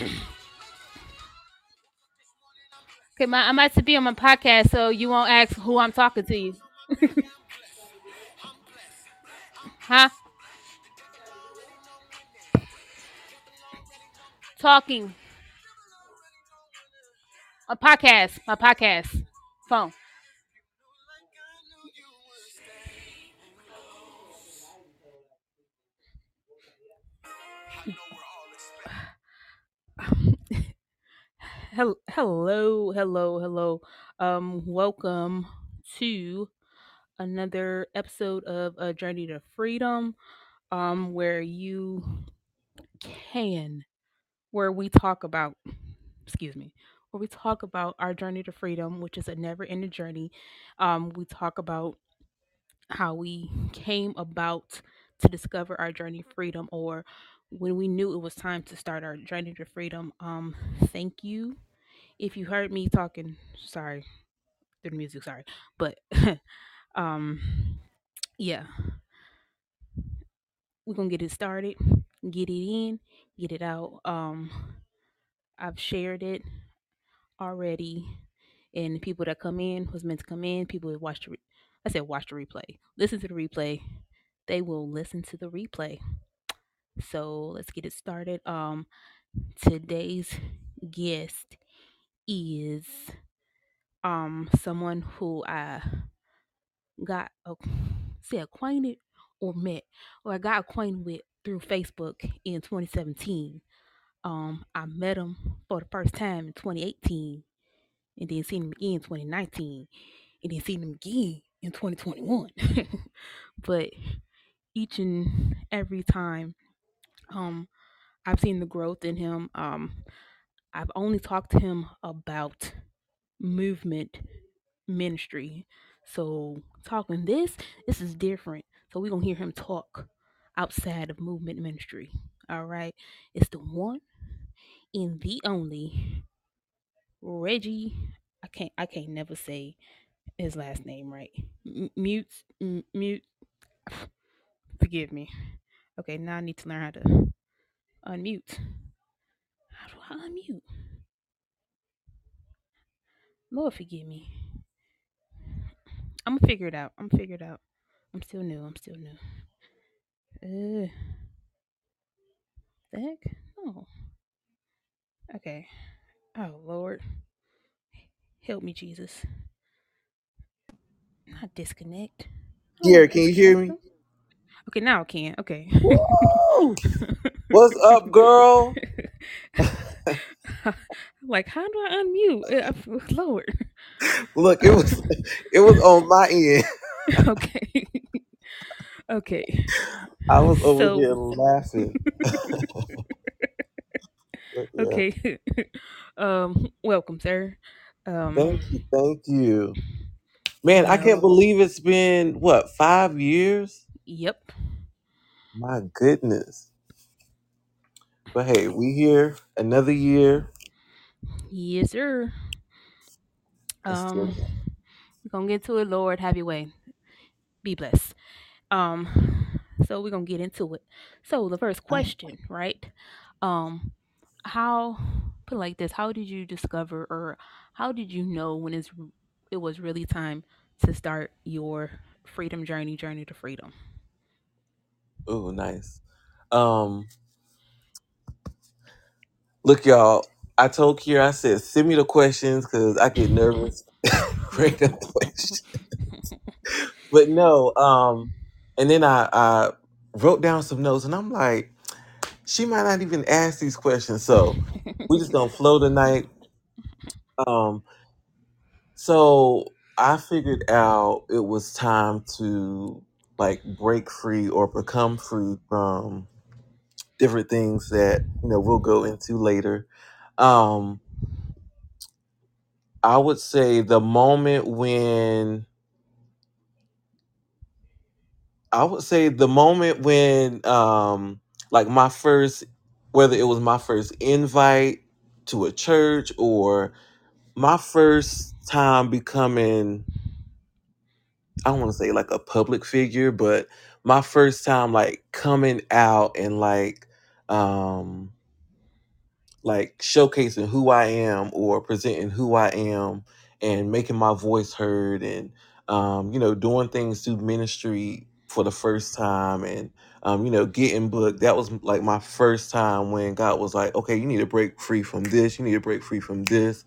Okay, my, I'm about to be on my podcast, so you won't ask who I'm talking to you. Huh? Talking. A podcast. My podcast. Phone. Hello, hello, hello. Um, welcome to another episode of A Journey to Freedom, um, where you can, where we talk about, excuse me, where we talk about our journey to freedom, which is a never-ending journey. Um, we talk about how we came about to discover our journey freedom, or when we knew it was time to start our journey to freedom. Um, thank you if you heard me talking, sorry, through the music, sorry, but um, yeah, we're gonna get it started, get it in, get it out. Um, I've shared it already, and people that come in was meant to come in. People that watch the, re- I said watch the replay, listen to the replay. They will listen to the replay. So let's get it started. Um, today's guest is um someone who I got a, say acquainted or met or I got acquainted with through Facebook in 2017. Um, I met him for the first time in 2018, and then seen him again in 2019, and then seen him again in 2021. but each and every time, um, I've seen the growth in him. Um, I've only talked to him about movement ministry. So talking this, this is different. So we're gonna hear him talk outside of movement ministry. All right. It's the one in the only Reggie. I can't. I can't never say his last name right. M- mute. M- mute. Forgive me. Okay. Now I need to learn how to unmute. How do I unmute? Lord forgive me. I'm gonna figure it out. I'm gonna figure it out. I'm still new. I'm still new. Uh, the heck? Oh. Okay. Oh Lord. Help me, Jesus. Not disconnect. Don't Gary, can you hear me? Okay, now I can. Okay. What's up, girl? like, how do I unmute? Uh, Lord. Look, it was it was on my end. okay. okay. I was over So, here laughing. Yeah. okay. um, welcome, sir. Um, Thank you, thank you. Man, I can't believe it's been what, five years? Yep. My goodness. But hey, we here another year. Yes, sir. still Um, we're gonna get to it, Lord. Have your way. Be blessed. Um, so we're gonna get into it. So the first question, right? Um, how put it like this? How did you discover, or how did you know when it's it was really time to start your freedom journey, journey to freedom? Oh, nice. Um, look, y'all. I told Kira, I said, send me the questions because I get nervous. Questions. but no, um, and then I, I wrote down some notes and I'm like, she might not even ask these questions. So we just gonna flow tonight. Um, so I figured out it was time to like break free or become free from different things that you know we'll go into later. Um, I would say the moment when I would say the moment when um like my first whether it was my first invite to a church or my first time becoming I don't want to say like a public figure, but my first time like coming out and like um like showcasing who I am or presenting who I am and making my voice heard and um, you know, doing things through ministry for the first time and um, you know, getting booked. That was like my first time when God was like, Okay, you need to break free from this, you need to break free from this.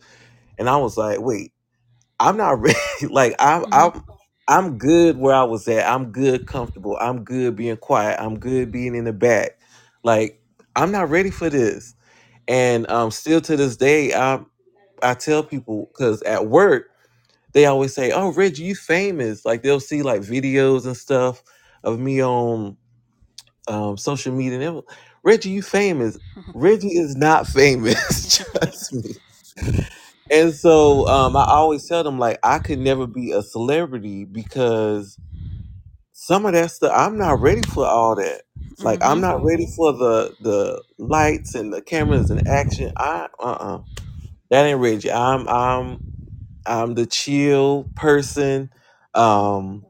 And I was like, wait, I'm not ready. like I'm hmm I'm good where I was at. I'm good comfortable. I'm good being quiet. I'm good being in the back. Like I'm not ready for this. And um still to this day, I I tell people because at work they always say, "Oh, Reggie, you famous." Like they'll see like videos and stuff of me on um, social media. And they'll, Reggie, you famous? Reggie is not famous. Trust me. And so um, I always tell them like I could never be a celebrity because some of that stuff I'm not ready for all that. Like I'm not ready for the the lights and the cameras and action. I uh uh that ain't Reggie. I'm I'm I'm the chill person. Um,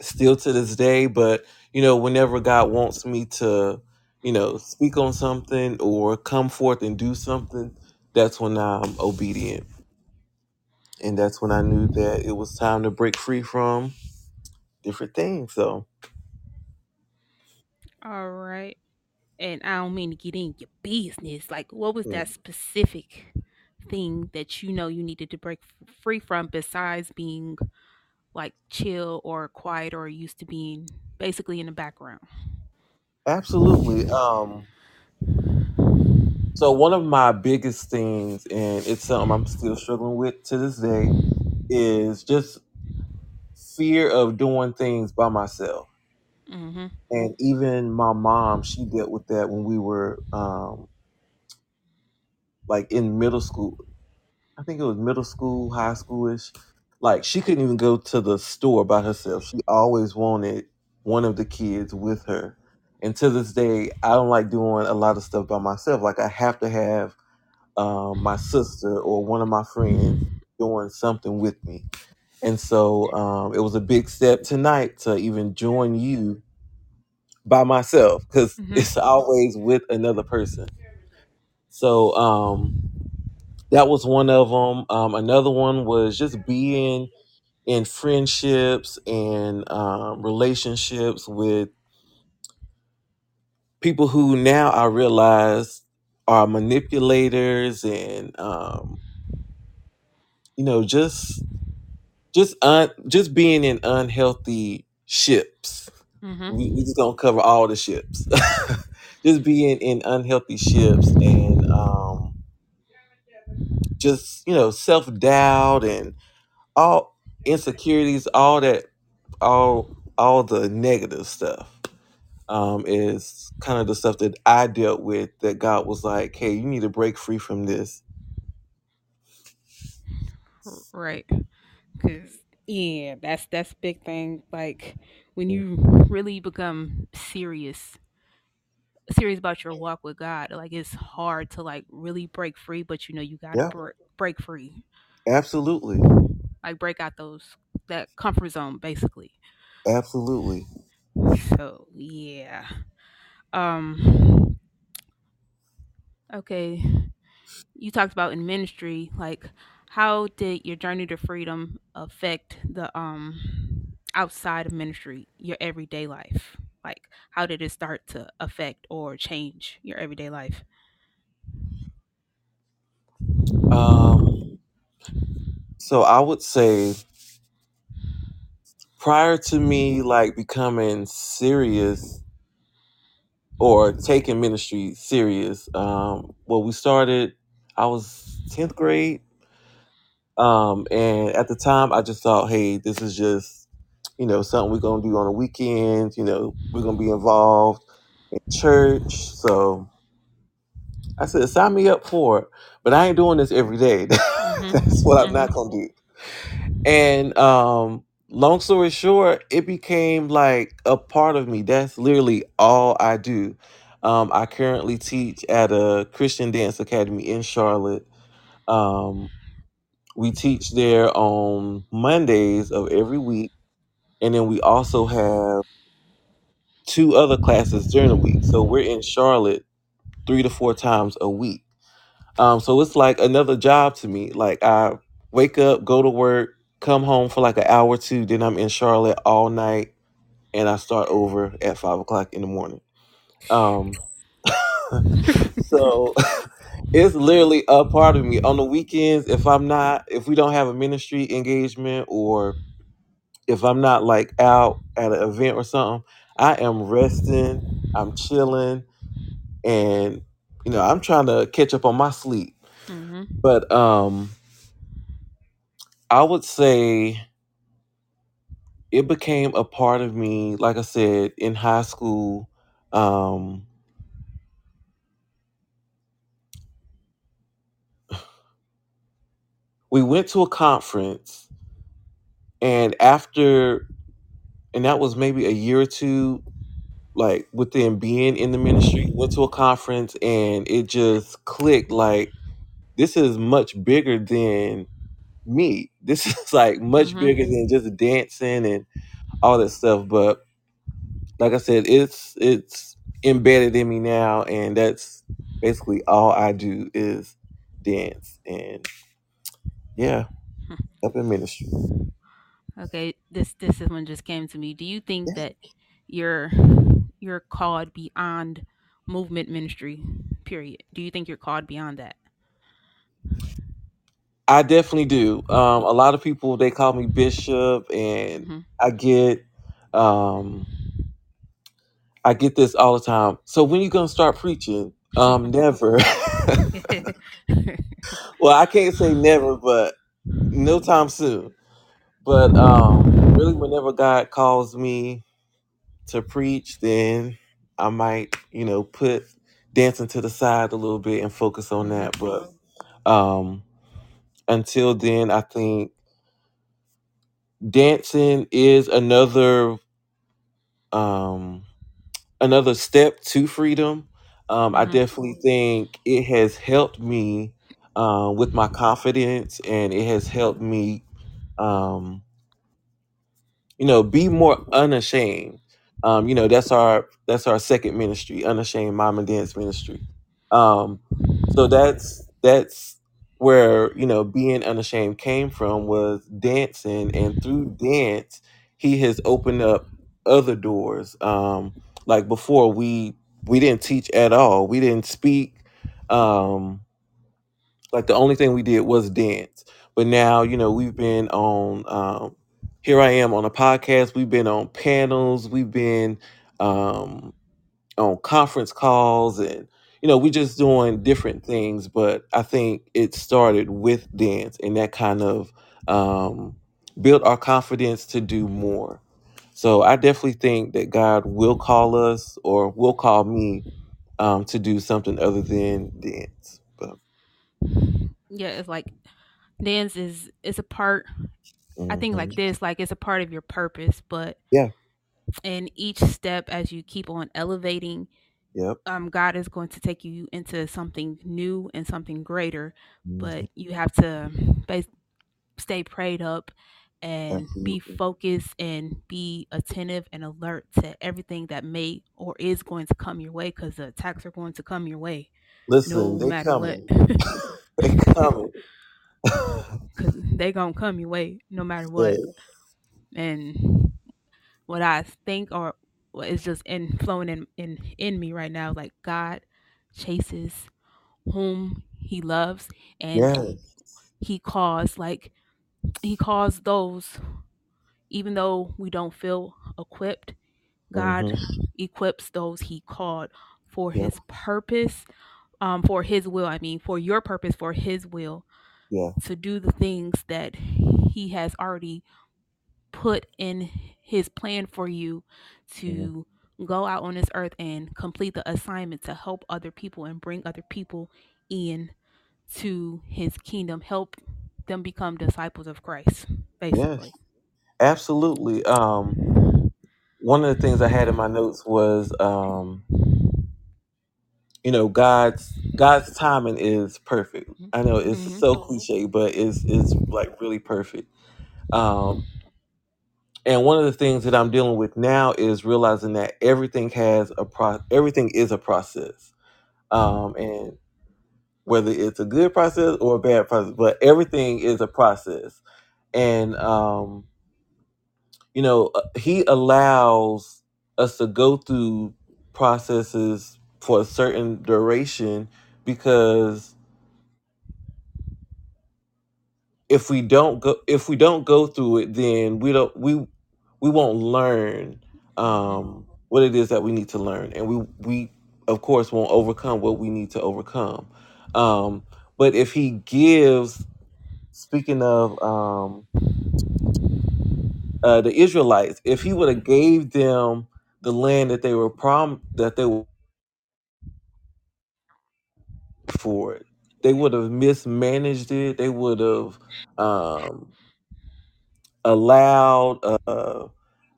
still to this day, but you know, whenever God wants me to, you know, speak on something or come forth and do something, that's when I'm obedient. And that's when I knew that it was time to break free from different things. So All right. And I don't mean to get in your business. Like, what was mm, that specific thing that you know you needed to break f- free from besides being like chill or quiet or used to being basically in the background? absolutely. Um so one of my biggest things and it's something I'm still struggling with to this day is just fear of doing things by myself. Mm-hmm. And even my mom, she dealt with that when we were um like in middle school. I think it was middle school, high schoolish. Like she couldn't even go to the store by herself. She always wanted one of the kids with her. And to this day, I don't like doing a lot of stuff by myself. Like I have to have um, my sister or one of my friends doing something with me. And so um, it was a big step tonight to even join you by myself because Mm-hmm. it's always with another person. So um, that was one of them. Um, another one was just being in friendships and um, relationships with people who now I realize are manipulators and um, you know just just un, just being in unhealthy ships. We Mm-hmm. we just don't cover all the ships. just being in unhealthy ships and um, just you know self doubt and all insecurities, all that, all all the negative stuff um, is kind of the stuff that I dealt with. That God was like, "Hey, you need to break free from this." Right. Cause yeah, that's that's big thing. Like when you really become serious serious about your walk with God, like it's hard to like really break free, but you know you gotta Yeah, break break free. absolutely, Like break out those that comfort zone basically. absolutely. So yeah. Um okay. You talked about in ministry, like how did your journey to freedom affect the um outside of ministry, your everyday life? Like how did it start to affect or change your everyday life? Um, so I would say prior to me like becoming serious or taking ministry serious, um, well, we started. I was tenth grade, um, and at the time, I just thought, hey, this is just you know something we're gonna do on the weekends. You know, we're gonna be involved in church, so I said, sign me up for it. But I ain't doing this every day. That's Mhm. what I'm not Mhm. gonna do. And um, long story short, it became like a part of me. That's literally all I do. Um, I currently teach at a Christian dance academy in Charlotte. Um, we teach there on Mondays of every week, and then we also have two other classes during the week. So we're in Charlotte three to four times a week. Um, so it's like another job to me. Like I wake up, go to work, come home for like an hour or two, then I'm in Charlotte all night, and I start over at five o'clock in the morning. Um, so it's literally a part of me. On the weekends, if I'm not, if we don't have a ministry engagement, or if I'm not like out at an event or something, I am resting, I'm chilling, and you know I'm trying to catch up on my sleep. Mhm. But um, I would say it became a part of me like i said in high school um we went to a conference and after and that was maybe a year or two like within being in the ministry went to a conference and it just clicked like this is much bigger than me this is like much bigger Mhm. than just dancing and all that stuff but like I said, it's it's embedded in me now, and that's basically all I do is dance and yeah, up in ministry. Okay, this this is one just came to me. Do you think Yeah, that you're you're called beyond movement ministry? Period. Do you think you're called beyond that? I definitely do. Um, a lot of people they call me bishop, and hmm I get um, I get this all the time. So when you gonna start preaching? Um, never. well, I can't say never, but no time soon. But um, really, whenever God calls me to preach, then I might, you know, put dancing to the side a little bit and focus on that. But um, until then, I think dancing is another um, another step to freedom. Um, I Mhm. definitely think it has helped me um, with my confidence, and it has helped me, um, you know, be more unashamed. Um, you know, that's our that's our second ministry, unashamed mom and dance ministry. Um, so that's that's where you know being unashamed came from was dancing, and through dance, he has opened up other doors. Um, like before, we we didn't teach at all. We didn't speak. Um, like the only thing we did was dance. But now, you know, we've been on. Um, here I am on a podcast. We've been on panels. We've been um, on conference calls and you know we just doing different things but i think it started with dance and that kind of um, built our confidence to do more so i definitely think that god will call us or will call me um, to do something other than dance but Yeah, it's like dance is it's a part. I think like this, like it's a part of your purpose, but yeah in each step as you keep on elevating, yep um, God is going to take you into something new and something greater. Mhm. But you have to bas- stay prayed up and be focused and be attentive and alert to everything that may or is going to come your way because the attacks are going to come your way listen no they matter what. coming they coming Because they going to come your way no matter what. yeah And what I think or what is just in flowing in, in in me right now, like God chases whom he loves and yes. he calls like he calls those even though we don't feel equipped god hmm equips those he called for yep his purpose um for his will i mean for your purpose for his will yeah. to do the things that he has already put in his plan for you to go out on this earth and complete the assignment to help other people and bring other people in to his kingdom, help them become disciples of Christ, basically. yes Absolutely. Um, one of the things I had in my notes was, um, you know, God's God's timing is perfect. I know it's hmm so cliche, but it's it's like really perfect. Um, and one of the things that I'm dealing with now is realizing that everything has a pro everything is a process. Um, and whether it's a good process or a bad process, but everything is a process. And um, you know, uh, he allows us to go through processes for a certain duration because if we don't go if we don't go through it then we don't we we won't learn um what it is that we need to learn and we we of course won't overcome what we need to overcome um but if he gives speaking of um uh the israelites if he would have gave them the land that they were prom that they were for it. They would have mismanaged it. They would have um, allowed uh,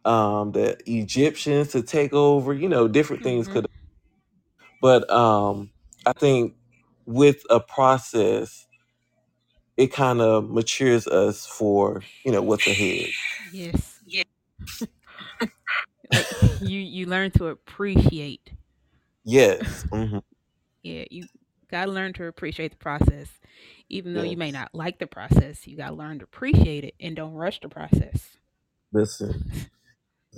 um, the Egyptians to take over. You know, different things hmm could. But um, I think with a process, it kind of matures us for you know what's ahead. Yes. Like you, you learn to appreciate. Yes. hmm Yeah, you gotta learn to appreciate the process, even though you may not like the process. You gotta learn to appreciate it and don't rush the process. Listen,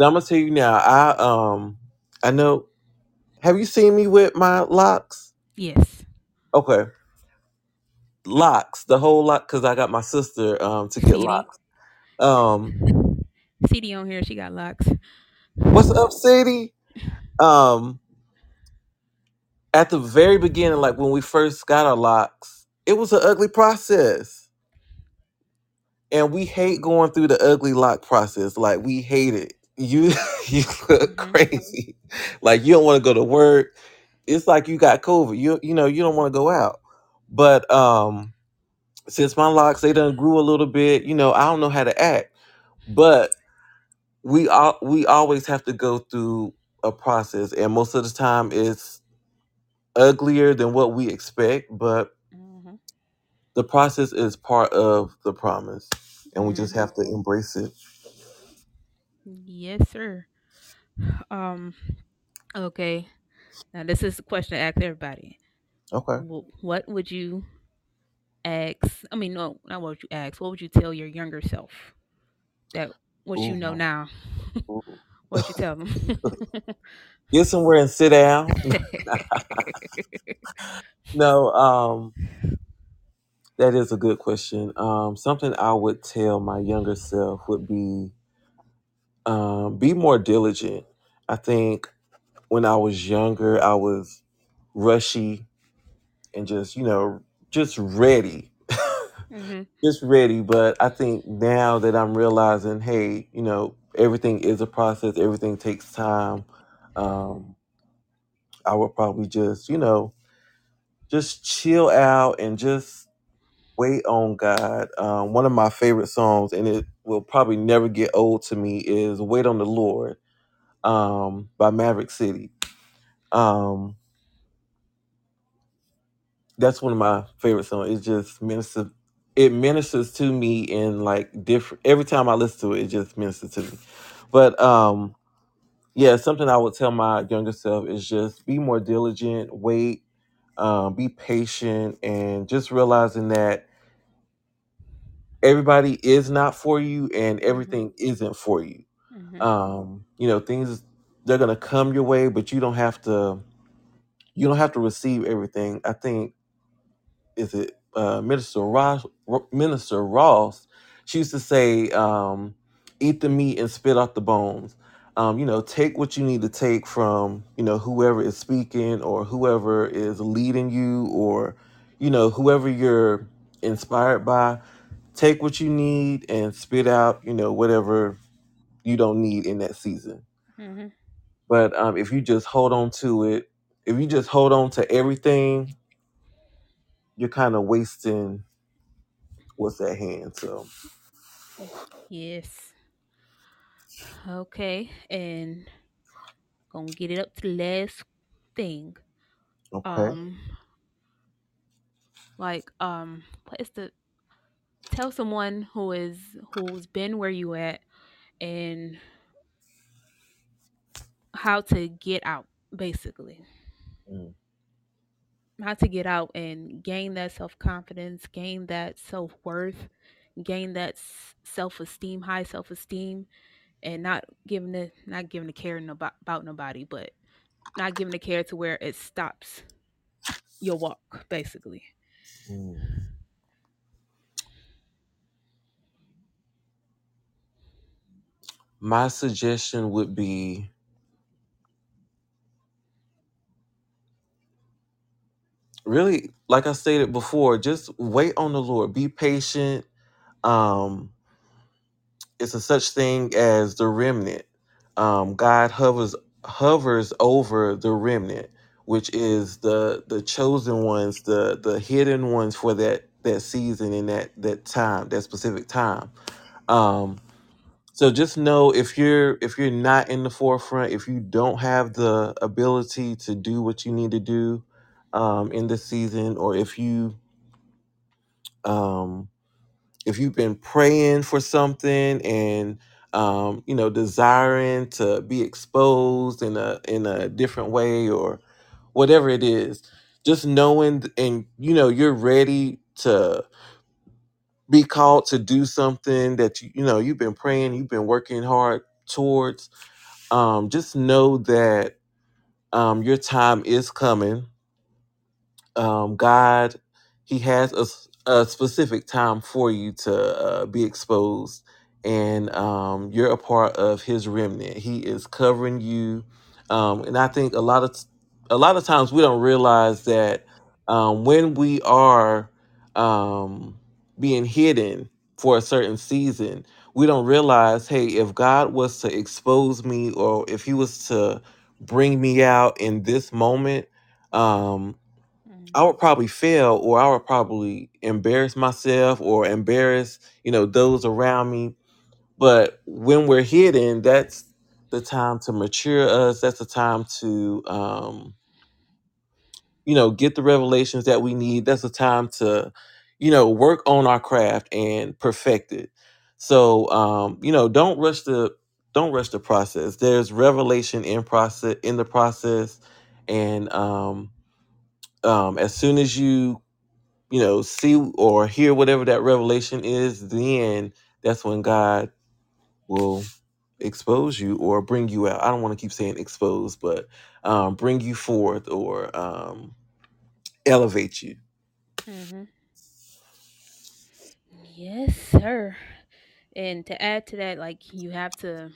I'm gonna tell you now. I um I know. Have you seen me with my locks? Yes, Okay, locks. The whole lot because I got my sister um to get CD, locks. Um, CD on here. She got locks. what's up, Sadie? Um, at the very beginning, like when we first got our locks, it was an ugly process, and we hate going through the ugly lock process. Like we hate it. You you look hmm crazy. Like you don't want to go to work. It's like you got COVID. You you know you don't want to go out. But um, since my locks they done grew a little bit, you know I don't know how to act. But we all we always have to go through. a process, and most of the time it's uglier than what we expect, but Mm-hmm. The process is part of the promise, and we just Mm-hmm. have to embrace it. Yes, sir. Um. Okay. Now this is a question to ask everybody. Okay. Wh- What would you ask? I mean, no, not what would you ask. What would you tell your younger self that what you know Ooh, now? ooh. What you tell them? Get somewhere and sit down. No, um, that is a good question. Um, something I would tell my younger self would be um, be more diligent. I think when I was younger, I was rushy and just, you know, just ready. mm-hmm. just ready. But I think now that I'm realizing, hey, you know, everything is a process, everything takes time. Um, I would probably just, you know, just chill out and just wait on God. Um, one of my favorite songs, and it will probably never get old to me, is "Wait on the Lord" um, by Maverick City. Um, that's one of my favorite songs. It just ministers. It ministers to me in like different. Every time I listen to it, it just ministers to me. But um, yeah, something I would tell my younger self is just be more diligent, wait, um, be patient, and just realizing that everybody is not for you and Mm-hmm. everything isn't for you. Mm-hmm. Um, you know, things they're gonna come your way, but you don't have to you don't have to receive everything. I think is it uh, Minister Ross Minister Ross, she used to say, um, eat the meat and spit out the bones. Um, you know, take what you need to take from, you know, whoever is speaking or whoever is leading you or, you know, whoever you're inspired by take what you need and spit out, you know, whatever you don't need in that season. Mm-hmm. But um, if you just hold on to it, if you just hold on to everything, you're kind of wasting what's at hand. So, Yes. Okay. And gonna get it up to the last thing. okay. Um, like um, what is the tell someone who is who's been where you at and how to get out basically. Mm, how to get out and gain that self-confidence gain that self-worth gain that s- self-esteem high self-esteem and not giving it not giving a care no, about nobody but not giving a care to where it stops your walk basically. Mm. My suggestion would be really, like I stated before, just wait on the Lord. Be patient. Um, it's a such thing as the remnant. Um, God hovers hovers over the remnant, which is the the chosen ones, the the hidden ones for that that season and that that time, that specific time. Um, so just know if you're if you're not in the forefront, if you don't have the ability to do what you need to do um, in this season, or if you um, if you've been praying for something and um, you know desiring to be exposed in a in a different way or whatever it is just knowing and you know you're ready to be called to do something that you, you know you've been praying you've been working hard towards um, just know that um, your time is coming um, God, He has a, specific time for you to uh, be exposed, and um, you're a part of His remnant. He is covering you, um, and I think a lot of a lot of times we don't realize that um, when we are um, being hidden for a certain season, we don't realize, hey, if God was to expose me, or if He was to bring me out in this moment. Um, mm-hmm. I would probably fail or I would probably embarrass myself or embarrass, you know, those around me. But when we're hidden, that's the time to mature us. That's the time to um, you know, get the revelations that we need. That's the time to, you know, work on our craft and perfect it. So, um, you know, don't rush the don't rush the process. There's revelation in process in the process, and um, um, as soon as you you know see or hear whatever that revelation is, then that's when God will expose you or bring you out. I don't want to keep saying expose, but um, bring you forth or um, elevate you. Yes, sir. And to add to that, like you have to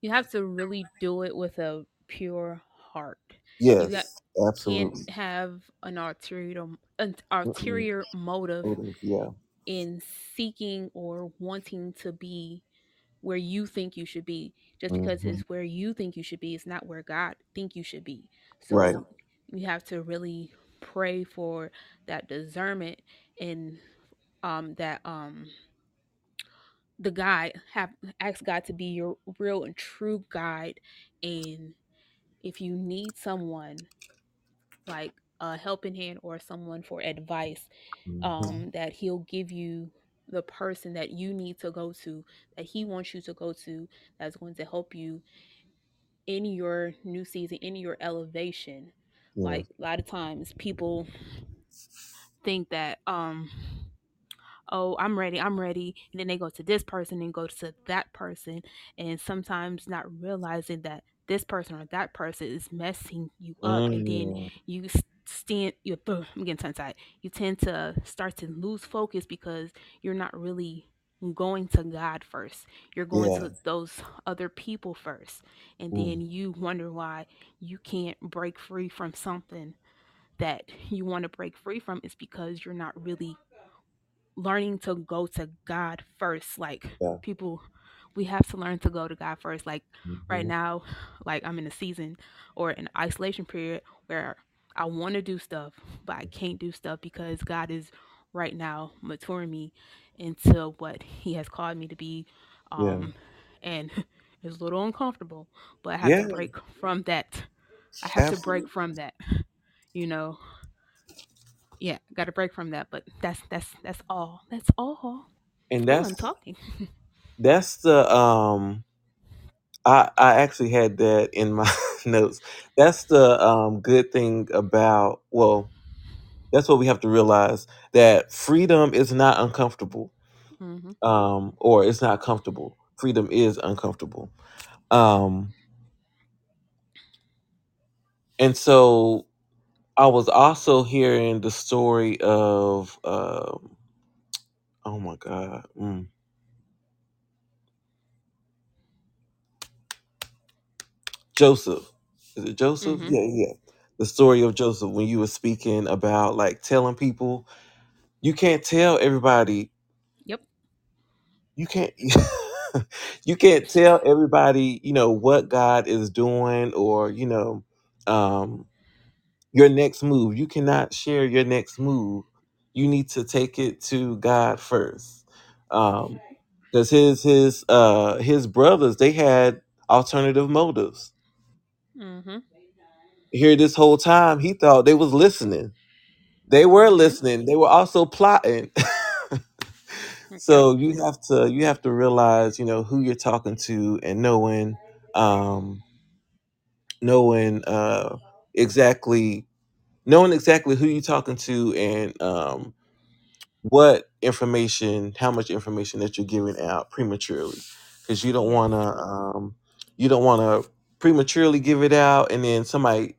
you have to really do it with a pure heart. You got Yes, can't absolutely. have an ulterior an Mm-mm. ulterior motive Yeah. in seeking or wanting to be where you think you should be just because hmm it's where you think you should be it's not where god think you should be Right. so you have to really pray for that discernment and um that um the guide have ask god to be your real and true guide. And if you need someone like a helping hand or someone for advice hmm um that he'll give you the person that you need to go to that he wants you to go to that's going to help you in your new season in your elevation. Yeah. like a lot of times people think that um oh i'm ready i'm ready and then they go to this person and go to that person and sometimes not realizing that this person or that person is messing you up and then Mm, you stand you i'm getting tongue tied. You tend to start to lose focus because you're not really going to god first. You're going yeah. to those other people first and Mm, then you wonder why you can't break free from something that you want to break free from is because you're not really learning to go to God first. Like yeah. people, we have to learn to go to God first. Like right hmm now, like I'm in a season or an isolation period where I want to do stuff, but I can't do stuff because God is right now maturing me into what He has called me to be. Yeah. Um, and it's a little uncomfortable, but I have to break from that. I have to break from that. You know, yeah, got a break from that. But that's that's that's all. That's all. And that's I'm talking. that's the um. I I actually had that in my notes. That's the um good thing about well. That's what we have to realize that freedom is not uncomfortable. hmm Um, or it's not comfortable. Freedom is uncomfortable. Um, and so I was also hearing the story of, um, oh my God, mm, Joseph. Is it Joseph? hmm Yeah, yeah. The story of Joseph when you were speaking about like telling people, you can't tell everybody, Yep. you can't, you can't tell everybody, you know, what God is doing or, you know, um, your next move. You cannot share your next move. You need to take it to God first. Um, because his his uh his brothers they had alternative motives. hmm Here this whole time he thought they was listening. They were hmm listening. They were also plotting. So you have to you have to realize you know who you're talking to and knowing um knowing uh exactly knowing exactly who you're talking to and um what information, how much information that you're giving out prematurely, because you don't want to, um, you don't want to prematurely give it out, and then somebody,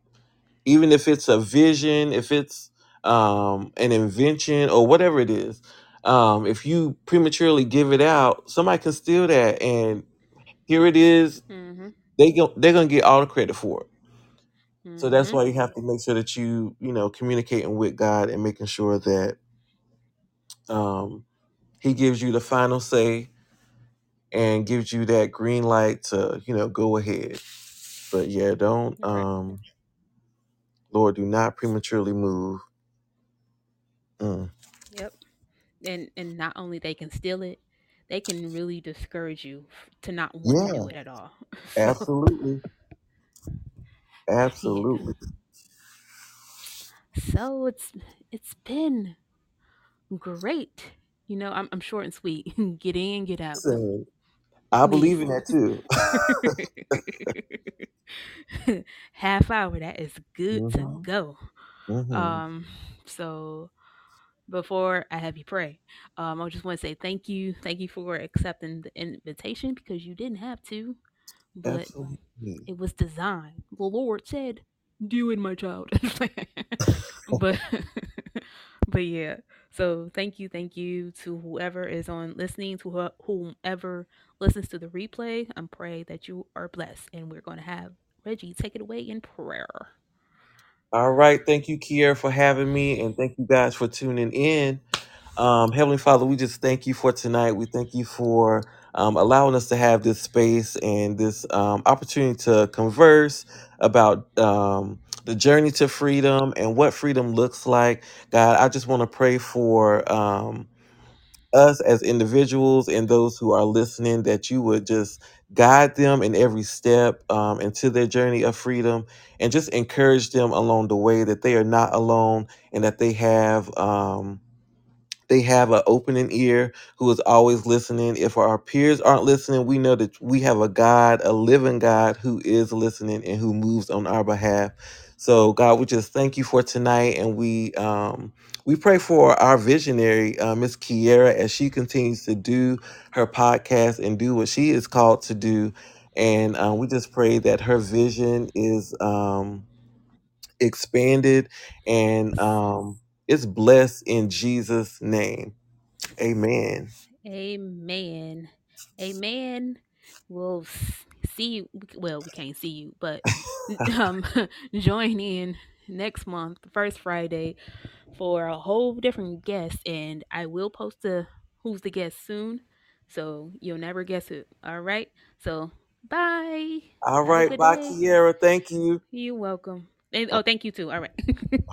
even if it's a vision, if it's um, an invention or whatever it is, um, if you prematurely give it out, somebody can steal that, and here it is. hmm They go, they're gonna get all the credit for it. So that's why you have to make sure that you, you know, communicating with God and making sure that um, He gives you the final say and gives you that green light to, you know, go ahead. But yeah, don't um Lord, do not prematurely move. Mm. Yep. And and not only they can steal it, they can really discourage you to not want to do it at all. so absolutely. Absolutely. So it's it's been great. You know, I'm I'm short and sweet. get in, get out. So I believe in that too. Half hour, that is good to hmm go. hmm Um, so before I have you pray, um, I just want to say thank you. Thank you for accepting the invitation because you didn't have to, but Absolutely. it was designed. The Lord said, "Do it, my child." but but yeah. So thank you, thank you to whoever is on listening, to who- whomever listens to the replay. I'm pray that you are blessed, and we're going to have Reggie take it away in prayer. All right. Thank you, Kier, for having me, and thank you guys for tuning in. Um, Heavenly Father, we just thank you for tonight. We thank you for um, allowing us to have this space and this um, opportunity to converse about um, the journey to freedom and what freedom looks like. God, I just want to pray for. Um, us as individuals and those who are listening that you would just guide them in every step um, into their journey of freedom and just encourage them along the way that they are not alone and that they have um, they have an opening ear who is always listening. If our peers aren't listening, we know that we have a God, a living God who is listening and who moves on our behalf. So God, we just thank you for tonight, and we um, we pray for our visionary, uh, Miss Kiera, as she continues to do her podcast and do what she is called to do. And uh, we just pray that her vision is um, expanded and um, it's blessed in Jesus' name. Amen. Amen. Amen. We'll see you. Well, we can't see you, but um, join in next month, first Friday, for a whole different guest. And I will post the who's the guest soon, so you'll never guess it. All right. So bye. All Have a right. good Bye, day. Kiera. Thank you. You're welcome. And, oh, thank you too. All right.